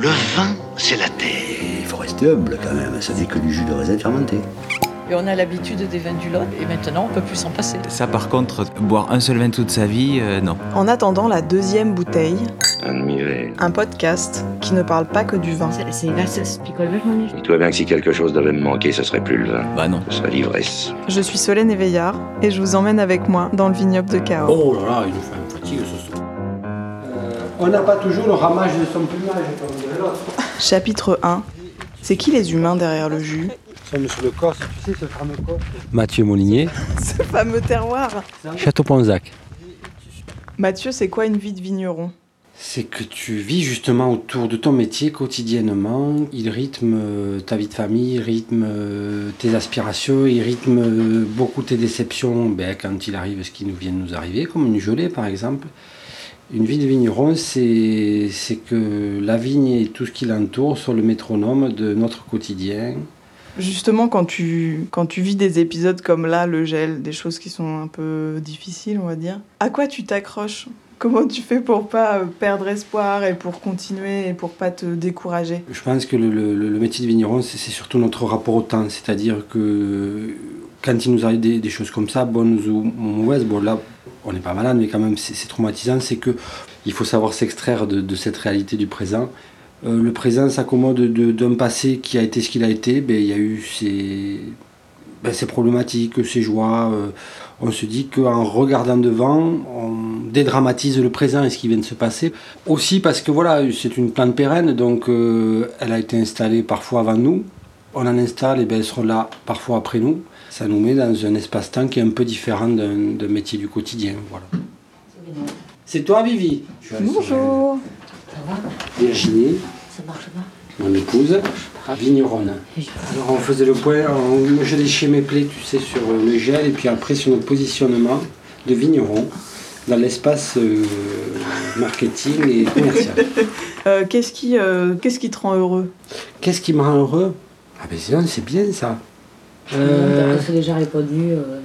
Le vin, c'est la terre. Il faut rester humble quand même, ça n'est que du jus de raisin fermenté. Et on a l'habitude des vins du Lot et maintenant on peut plus s'en passer. Ça par contre, boire un seul vin toute sa vie, euh, non. En attendant la deuxième bouteille, Admirez. un podcast qui ne parle pas que du vin. C'est c'est là, ça se picole vachement mieux. Dis-toi bien que si quelque chose devait me manquer, ce serait plus le vin. Bah non. Ce serait l'ivresse. Je suis Solène Éveillard et je vous emmène avec moi dans le vignoble de Cahors. Oh là là, il nous fait un fatigue ce soir. On n'a pas toujours le ramage de son plumage comme de l'autre. Chapitre 1. C'est qui les humains derrière le jus? Sur le Corse, tu sais ce fameux Corse Mathieu Molinier, Ce fameux terroir Château Ponzac. Mathieu, c'est quoi une vie de vigneron? C'est que tu vis justement autour de ton métier quotidiennement. Il rythme euh, ta vie de famille, il rythme euh, tes aspirations, il rythme euh, beaucoup tes déceptions ben, quand il arrive ce qui nous vient de nous arriver, comme une gelée par exemple. Une vie de vigneron, c'est que la vigne et tout ce qui l'entoure sont le métronome de notre quotidien. Justement, quand tu, quand tu vis des épisodes comme là, le gel, des choses qui sont un peu difficiles, on va dire, à quoi tu t'accroches? Comment tu fais pour pas perdre espoir et pour continuer et pour pas te décourager? Je pense que le, le- le métier de vigneron, c'est surtout notre rapport au temps. C'est-à-dire que quand il nous arrive des, choses comme ça, bonnes ou mauvaises, bon là, on n'est pas malade, mais quand même, c'est traumatisant. C'est que il faut savoir s'extraire de, cette réalité du présent. Euh, le présent s'accommode de- d'un passé qui a été ce qu'il a été. Ben, il y a eu ses, ben, problématiques, ses joies. euh, on se dit qu'en regardant devant, on dédramatise le présent et ce qui vient de se passer. Aussi parce que voilà, c'est une plante pérenne, donc euh, elle a été installée parfois avant nous. On en installe et ben, elle sera là parfois après nous. Ça nous met dans un espace-temps qui est un peu différent d'un métier du quotidien. Voilà. C'est toi, Vivi Bonjour Ça va? Virginie, Ça marche pas? Mon épouse, vigneronne. Alors on faisait le point, on, je léchais mes plaies, tu sais, sur euh, le gel et puis après sur notre positionnement de vigneron dans l'espace euh, marketing et commercial. Euh, Qu'est-ce qui, euh, qu'est-ce qui te rend heureux? Qu'est-ce qui me rend heureux? Ah ben c'est c'est bien ça. Euh, T'as presque déjà répondu. euh,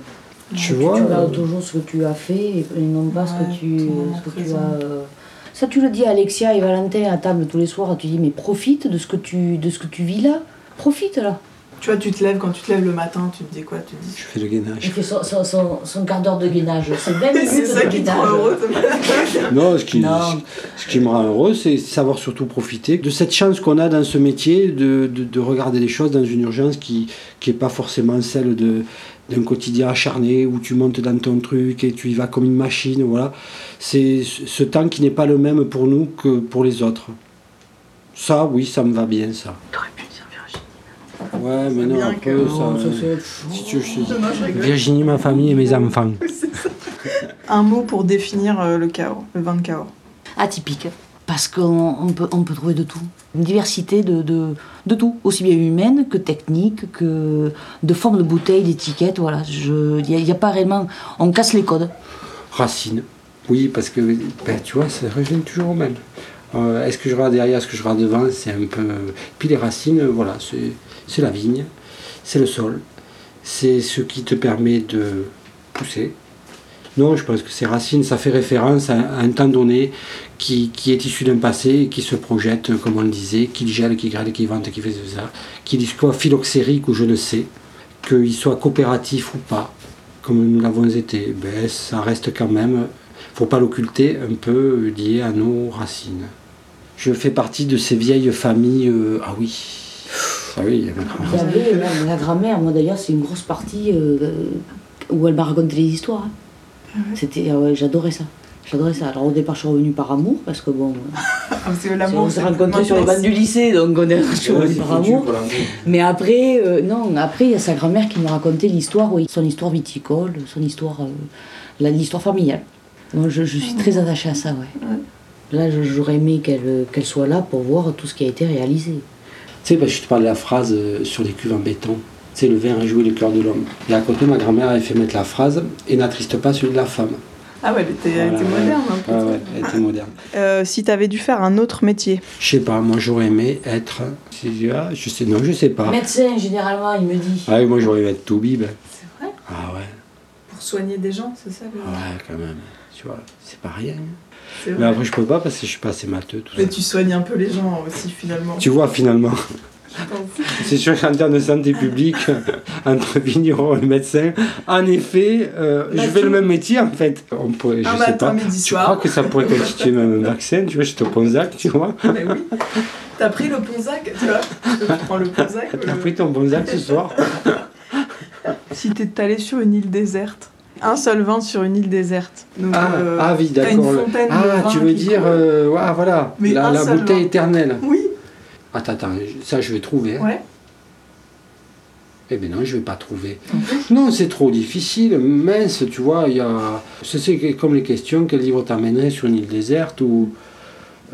tu vois, Tu euh, regardes toujours ce que tu as fait et non pas ce que tu, ce que as. euh, Ça, tu le dis à Alexia et Valentin à table tous les soirs. Tu dis, mais profite de ce que tu, de ce que tu vis là. Profite là. Tu vois, tu te lèves, quand tu te lèves le matin, tu te dis quoi? Tu te dis je fais le Il gainage. fait son, son, son, son quart d'heure de gainage. C'est 20 minutes C'est ça de qui te rend heureux Non, ce qui, Non. ce qui me rend heureux, c'est savoir surtout profiter de cette chance qu'on a dans ce métier de, de- de regarder les choses dans une urgence qui n'est pas forcément celle de d'un quotidien acharné où tu montes dans ton truc et tu y vas comme une machine. Voilà. C'est ce ce temps qui n'est pas le même pour nous que pour les autres. Ça, oui, ça me va bien, ça. T'aurais pu dire Virginie. Ouais, mais non, un peu, ça, si tu veux. Virginie, ma famille et mes enfants. Un mot pour définir euh, le Cahors, le vin de Cahors. atypique. Parce qu'on on peut, on peut trouver de tout. Une diversité de, de, de tout. Aussi bien humaine que technique, que de forme de bouteille, d'étiquette. Voilà. Il n'y a, y a pas réellement. On casse les codes. Racine. Oui, parce que ben, tu vois, ça revient toujours au même. Euh, est-ce que je regarde derrière, est-ce que je regarde devant C'est un peu. Puis les racines, voilà, c'est la vigne, c'est le sol, c'est ce qui te permet de pousser. Non, je pense que ces racines, ça fait référence à, un temps donné qui, qui est issu d'un passé qui se projette, comme on le disait, qui gèle, qui grêle, qui vente, qui fait ça, qu'il soit phylloxérique ou je ne sais, qu'il soit coopératif ou pas, comme nous l'avons été, ben, ça reste quand même, faut pas l'occulter, un peu lié à nos racines. Je fais partie de ces vieilles familles. euh, ah oui, ah oui, il y a ma Vous grand-mère. savez, la, grand-mère, moi d'ailleurs, c'est une grosse partie euh, où elle m'a raconté des histoires. hein. C'était, ah ouais, j'adorais ça. J'adorais ça. Alors au départ, je suis revenue par amour, parce que bon, que on s'est c'est rencontrés sur les bancs du lycée, donc on est revenue par amour. Mais après, euh, non, après, il y a sa grand-mère qui nous racontait l'histoire, oui, son histoire viticole, son histoire, euh, l'histoire familiale. Moi, je, je suis très attachée à ça, ouais. Là, j'aurais aimé qu'elle euh, qu'elle soit là pour voir tout ce qui a été réalisé. Tu sais, parce que je te parle de la phrase euh, sur les cuves en béton. C'est le vin a joué le cœur de l'homme. Et à côté, ma grand-mère avait fait mettre la phrase et n'attriste pas celui de la femme. Ah ouais, elle était, elle était Voilà, moderne un peu. Ouais, ouais, elle était moderne. Euh, si t'avais dû faire un autre métier, Je sais pas, moi j'aurais aimé être. ah, Je sais, non, je sais pas. Médecin, généralement, il me dit. Ah oui, moi j'aurais aimé être Toubib. c'est vrai Ah ouais, Pour soigner des gens, c'est ça ouais, quand même. Tu vois, c'est pas rien. Mais après, je peux pas parce que je suis pas assez matheux. Tout Mais ça. tu soignes un peu les gens aussi finalement. Tu vois, finalement, c'est sûr qu'en termes de santé publique, entre vigneron et médecin, en effet, euh, je fais le même métier en fait. On pourrait, je sais pas. Tu crois que ça pourrait constituer même un vaccin Tu vois, je te Ponzac, tu vois? Mais oui. T'as pris le Ponzac, tu vois? Tu prends le Ponzac. T'as le- pris ton Ponzac ce soir? Si t'es allé sur une île déserte, un seul vin sur une île déserte. Donc, Ah, euh, ah oui, d'accord. Ah, tu veux dire, euh, ouais, voilà, Mais la, la bouteille éternelle. Oui, Attends, attends, ça je vais trouver. hein. ouais. Eh bien non, je vais pas trouver. Non, c'est trop difficile. Mince, tu vois, il y a... C'est comme les questions, quel livre t'amènerais sur une île déserte ou...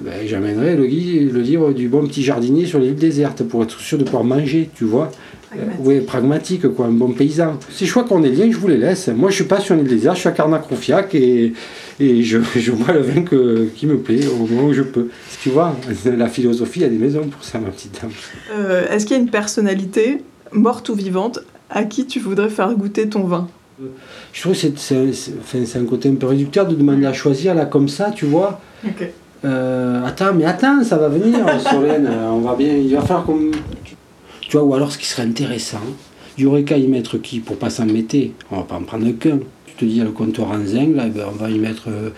Ben, J'amènerais le, livre du bon petit jardinier sur l'île déserte pour être sûr de pouvoir manger, tu vois. Pragmatique. oui, pragmatique, quoi, un bon paysan. C'est choix qu'on est liés, je vous les laisse. Moi, je suis pas sur une île déserte, je suis à Carnac-Roufiac et, et je, je bois le vin que, qui me plaît au moment où je peux. Tu vois, la philosophie, il y a des maisons pour ça, ma petite dame. Euh, Est-ce qu'il y a une personnalité, morte ou vivante, à qui tu voudrais faire goûter ton vin? Je trouve que c'est- un côté un peu réducteur de demander à choisir là comme ça, tu vois. Ok. Euh, attends, mais attends, ça va venir, Solène. euh, On va bien. Il va falloir qu'on. Tu vois, ou alors ce qui serait intéressant, il y aurait qu'à y mettre qui pour pas s'embêter. On va pas en prendre qu'un. Tu te dis, il y a le comptoir en zinc, là, ben, on va y mettre euh,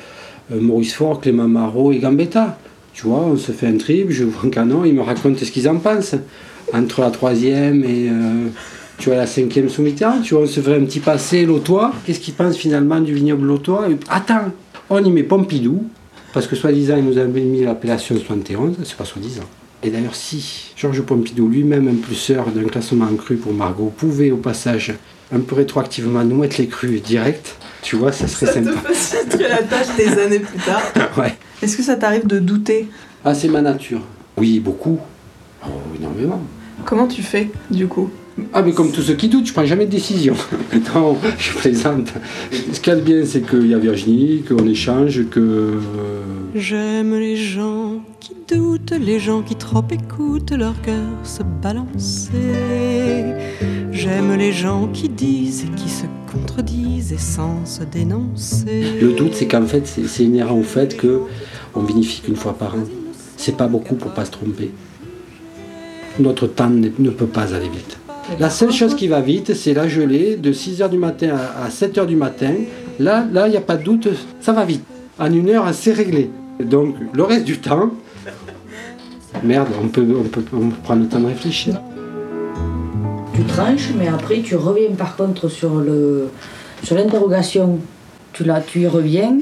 Maurice Faure, Clément Marot et Gambetta. Tu vois, on se fait un trip, je vois un canon, ils me racontent ce qu'ils en pensent. Entre la troisième et. euh, tu vois, la cinquième sous Mitterrand, tu vois, on se ferait un petit passé lotois. Qu'est-ce qu'ils pensent finalement du vignoble lotois Et- Attends, on y met Pompidou, parce que soi-disant, il nous avait mis l'appellation 71, c'est pas soi-disant. Et d'ailleurs, si Georges Pompidou, lui-même impulseur d'un classement en cru pour Margot, pouvait au passage un peu rétroactivement nous mettre les crus direct, tu vois, ça serait Ça te sympa. faciliterait la tâche des années plus tard. Ouais. Est-ce que ça t'arrive de douter? Ah, c'est ma nature. Oui, beaucoup. Oh, énormément. Comment tu fais, du coup? Ah, mais comme tous ceux qui doutent, je prends jamais de décision. non, je plaisante. Ce qu'il y a de bien, c'est qu'il y a Virginie, qu'on échange, que. euh, J'aime les gens qui doutent, les gens qui trop écoutent leur cœur se balancer. J'aime les gens qui disent et qui se contredisent et sans se dénoncer. Le doute, c'est qu'en fait, c'est inhérent au fait que on vinifie qu'une fois par an. C'est pas beaucoup pour pas se tromper. Notre temps ne peut pas aller vite. La seule chose qui va vite, c'est la gelée de 6h du matin à 7h du matin. Là, là, il n'y a pas de doute, ça va vite. En une heure, c'est réglé. Donc, le reste du temps, merde, on peut, on peut, on prendre le temps de réfléchir. Tu tranches, mais après tu reviens par contre sur sur l'interrogation. Tu, tu y reviens,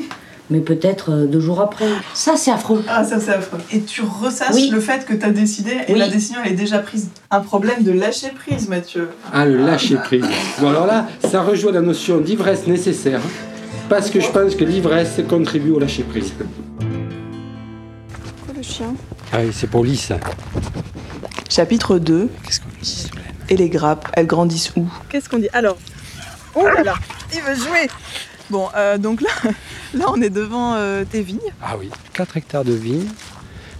mais peut-être euh, deux jours après. Ça, c'est affreux. Ah, ça c'est affreux. Et tu ressasses Oui. le fait que t'as décidé et Oui. la décision elle est déjà prise. Un problème de lâcher prise, Mathieu. Ah, le lâcher prise. Bon, alors là, ça rejoint la notion d'ivresse nécessaire. Parce que je pense que l'ivresse contribue au lâcher prise. Quoi le chien? Ah oui, c'est pour Lys. Chapitre 2. Qu'est-ce qu'on dit, Solène Et les grappes, elles grandissent où? Qu'est-ce qu'on dit? Alors, oh là là, il veut jouer Bon, euh, donc là, là, on est devant euh, tes vignes. Ah oui, 4 hectares de vignes,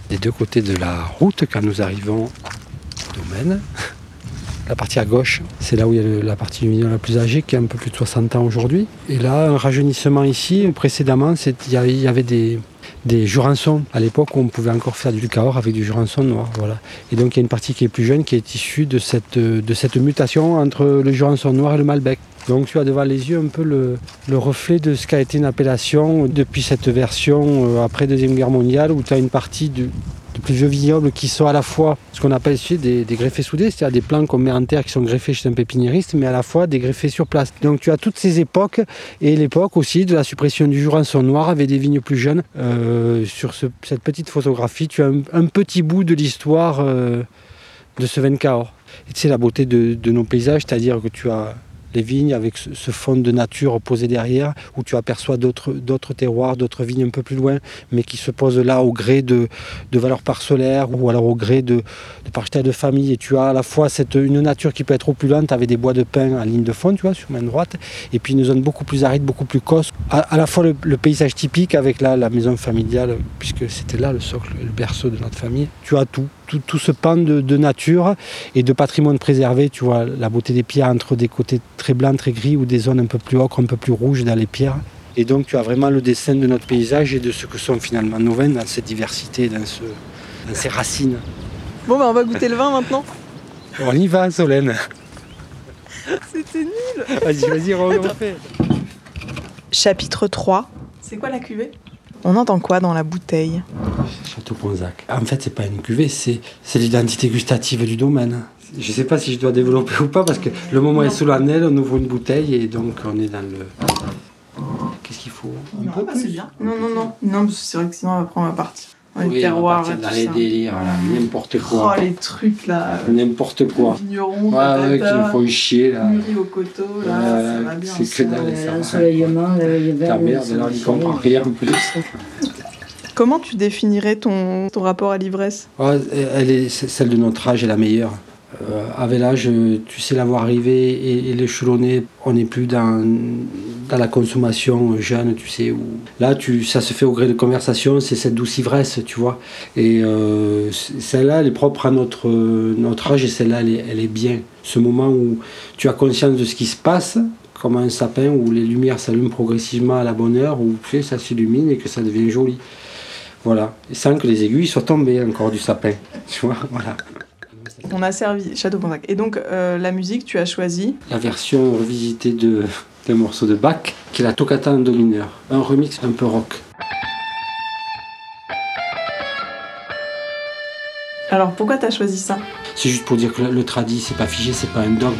des deux côtés de la route quand nous arrivons au domaine. La partie à gauche, c'est là où il y a la partie du vignoble la plus âgée, qui a un peu plus de 60 ans aujourd'hui. Et là, un rajeunissement ici, précédemment, il y avait des, des jurançons. À l'époque, on pouvait encore faire du cahors avec du jurançon noir. Voilà. Et donc, il y a une partie qui est plus jeune, qui est issue de cette, mutation entre le jurançon noir et le malbec. Donc, tu as devant les yeux un peu le, le reflet de ce qu'a été une appellation depuis cette version euh, après Deuxième Guerre mondiale, où tu as une partie de, de plus vieux vignobles qui sont à la fois ce qu'on appelle des, greffés soudés, c'est-à-dire des plants qu'on met en terre qui sont greffés chez un pépiniériste, mais à la fois des greffés sur place. Donc tu as toutes ces époques, et l'époque aussi de la suppression du jurançon noir avec des vignes plus jeunes. Euh, sur ce- cette petite photographie, tu as un, petit bout de l'histoire euh, de ce Cahors. Et c'est la beauté de nos paysages, c'est-à-dire que tu as les vignes avec ce, fond de nature posé derrière, où tu aperçois d'autres terroirs, d'autres vignes un peu plus loin, mais qui se posent là au gré de, de valeurs parcellaires ou alors au gré de, de de famille. Et tu as à la fois cette, une nature qui peut être opulente avec des bois de pin en ligne de fond, tu vois, sur main droite, et puis une zone beaucoup plus aride, beaucoup plus cosse. À, la fois le, le paysage typique avec la, la maison familiale, puisque c'était là le socle, le berceau de notre famille. Tu as tout, tout, tout ce pan de, de nature et de patrimoine préservé. Tu vois la beauté des pierres entre des côtés très blancs, très gris ou des zones un peu plus ocre, un peu plus rouges dans les pierres. Et donc tu as vraiment le dessin de notre paysage et de ce que sont finalement nos vins dans cette diversité, dans, ce, dans ces racines. Bon, bah, on va goûter le vin maintenant. On y va, Solène. C'était nul. Vas-y, vas-y, on le refait. Chapitre 3. C'est quoi la cuvée? On entend quoi dans la bouteille? Château Ponzac. En fait, c'est pas une cuvée, c'est c'est l'identité gustative du domaine. Je sais pas si je dois développer ou pas parce que le moment est solennel, on ouvre une bouteille et donc on est dans le. Qu'est-ce qu'il faut? Un peu plus bien. Non, non, non. Non, c'est vrai que sinon après on va partir. Dans les Oui, on va terroirs, partir et dans les ça. délires, là, n'importe Oh, quoi. les trucs là. N'importe quoi. Vignerons, Ouais, ouais, patata, qu'il faut chier là. mûri au coteau, là, ça va bien. c'est que dalle. Ça. L'ensoleillement, le, le Ta c'est- alors il comprend rien en plus. Comment tu définirais ton, ton rapport à l'ivresse? Ouais, elle est, celle de notre âge est la meilleure. Euh, avec l'âge, tu sais la voir arriver et, et l'échelonner. On n'est plus dans, dans la consommation jeune, tu sais. Où... Là, tu, ça se fait au gré de conversation, c'est cette douce ivresse, tu vois. Et euh, celle-là, elle est propre à notre, euh, notre âge et celle-là, elle est, elle est bien. Ce moment où tu as conscience de ce qui se passe, comme un sapin où les lumières s'allument progressivement à la bonne heure, où tu sais, ça s'illumine et que ça devient joli. Voilà, et sans que les aiguilles soient tombées encore du sapin. Tu vois, voilà. On a servi Château Pontac. Et donc, euh, la musique, tu as choisi La version revisitée de, d'un morceau de Bach, qui est la Toccata en Do mineur. Un remix un peu rock. Alors, pourquoi tu as choisi ça? C'est juste pour dire que le, le tradi, c'est pas figé, c'est pas un dogme.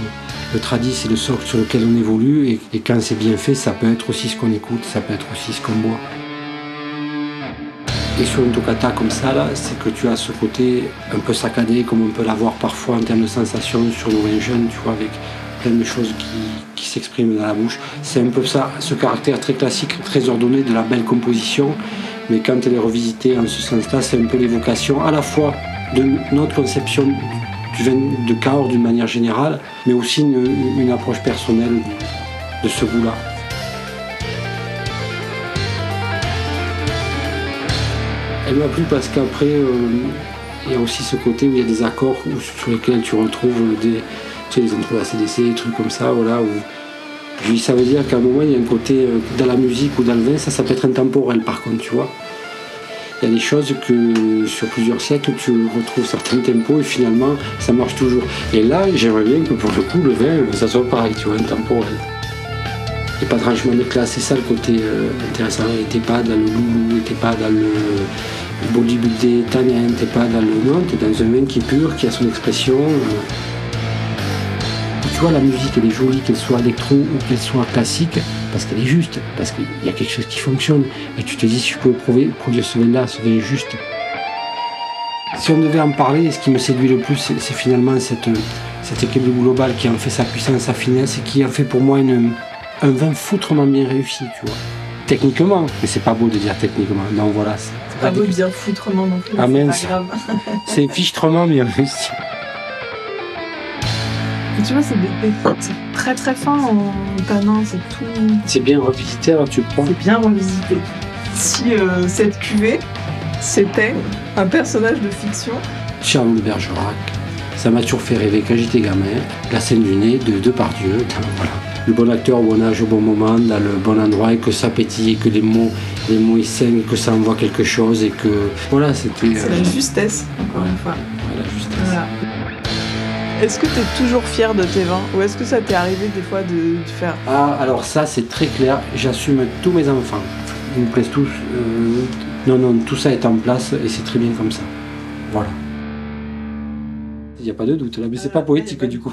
Le tradi, c'est le socle sur lequel on évolue, et, et quand c'est bien fait, ça peut être aussi ce qu'on écoute, ça peut être aussi ce qu'on boit. Et sur une toccata comme ça, là, c'est que tu as ce côté un peu saccadé, comme on peut l'avoir parfois en termes de sensations sur nos jeunes, tu vois, avec plein de choses qui, qui s'expriment dans la bouche. C'est un peu ça, ce caractère très classique, très ordonné de la belle composition, mais quand elle est revisitée en ce sens-là, c'est un peu l'évocation à la fois de notre conception du vin de Cahors d'une manière générale, mais aussi une, approche personnelle de ce goût-là. Elle m'a plu parce qu'après, euh, il y a aussi ce côté où il y a des accords sur lesquels tu retrouves des, tu sais, les intros ACDC, des trucs comme ça, voilà. Où, puis ça veut dire qu'à un moment, il y a un côté euh, dans la musique ou dans le vin, ça, ça peut être intemporel par contre, tu vois. Il y a des choses que sur plusieurs siècles, tu retrouves certains tempos et finalement, ça marche toujours. Et là, j'aimerais bien que pour le coup, le vin, ça soit pareil, tu vois, intemporel. Et pas de rangement de classe, c'est ça le côté euh, intéressant. Et t'es pas dans le loulou, t'es pas dans le bodybuildé tanin, t'es pas dans le. Non, t'es dans un vin qui est pur, qui a son expression. euh. Tu vois, la musique, elle est jolie, qu'elle soit électro ou qu'elle soit classique, parce qu'elle est juste, parce qu'il y a quelque chose qui fonctionne. Et tu te dis, si je peux prouver, produire ce vin-là, ce vin est juste. Si on devait en parler, ce qui me séduit le plus, c'est finalement cette, cet équilibre global qui en fait sa puissance, sa finesse, et qui a fait pour moi une, un vin foutrement bien réussi, tu vois. Techniquement, mais c'est pas beau de dire techniquement. Donc voilà, c'est pas beau de dire foutrement non plus. Ah, mince. c'est fichtrement bien réussi. Tu vois, c'est très très fin en tanin, c'est tout. C'est bien revisité, alors tu prends. C'est bien revisité. Si euh, cette cuvée, c'était un personnage de fiction, Charles de Bergerac. Ça m'a toujours fait rêver quand j'étais gamin. La scène du nez de Depardieu. putain, Voilà. Le bon acteur au bon âge au bon moment, dans le bon endroit, et que ça pétille, et que les mots, les mots ils saignent, que ça envoie quelque chose, et que. Voilà, c'était. c'est euh, la justesse, encore une fois. voilà, justesse. Est-ce que tu es toujours fier de tes vins Ou est-ce que ça t'est arrivé des fois de, de faire Ah, alors ça, c'est très clair. J'assume tous mes enfants. Ils me plaisent tous. euh, Non, non, tout ça est en place et c'est très bien comme ça. Voilà. Il n'y a pas de doute là, mais c'est pas poétique du coup.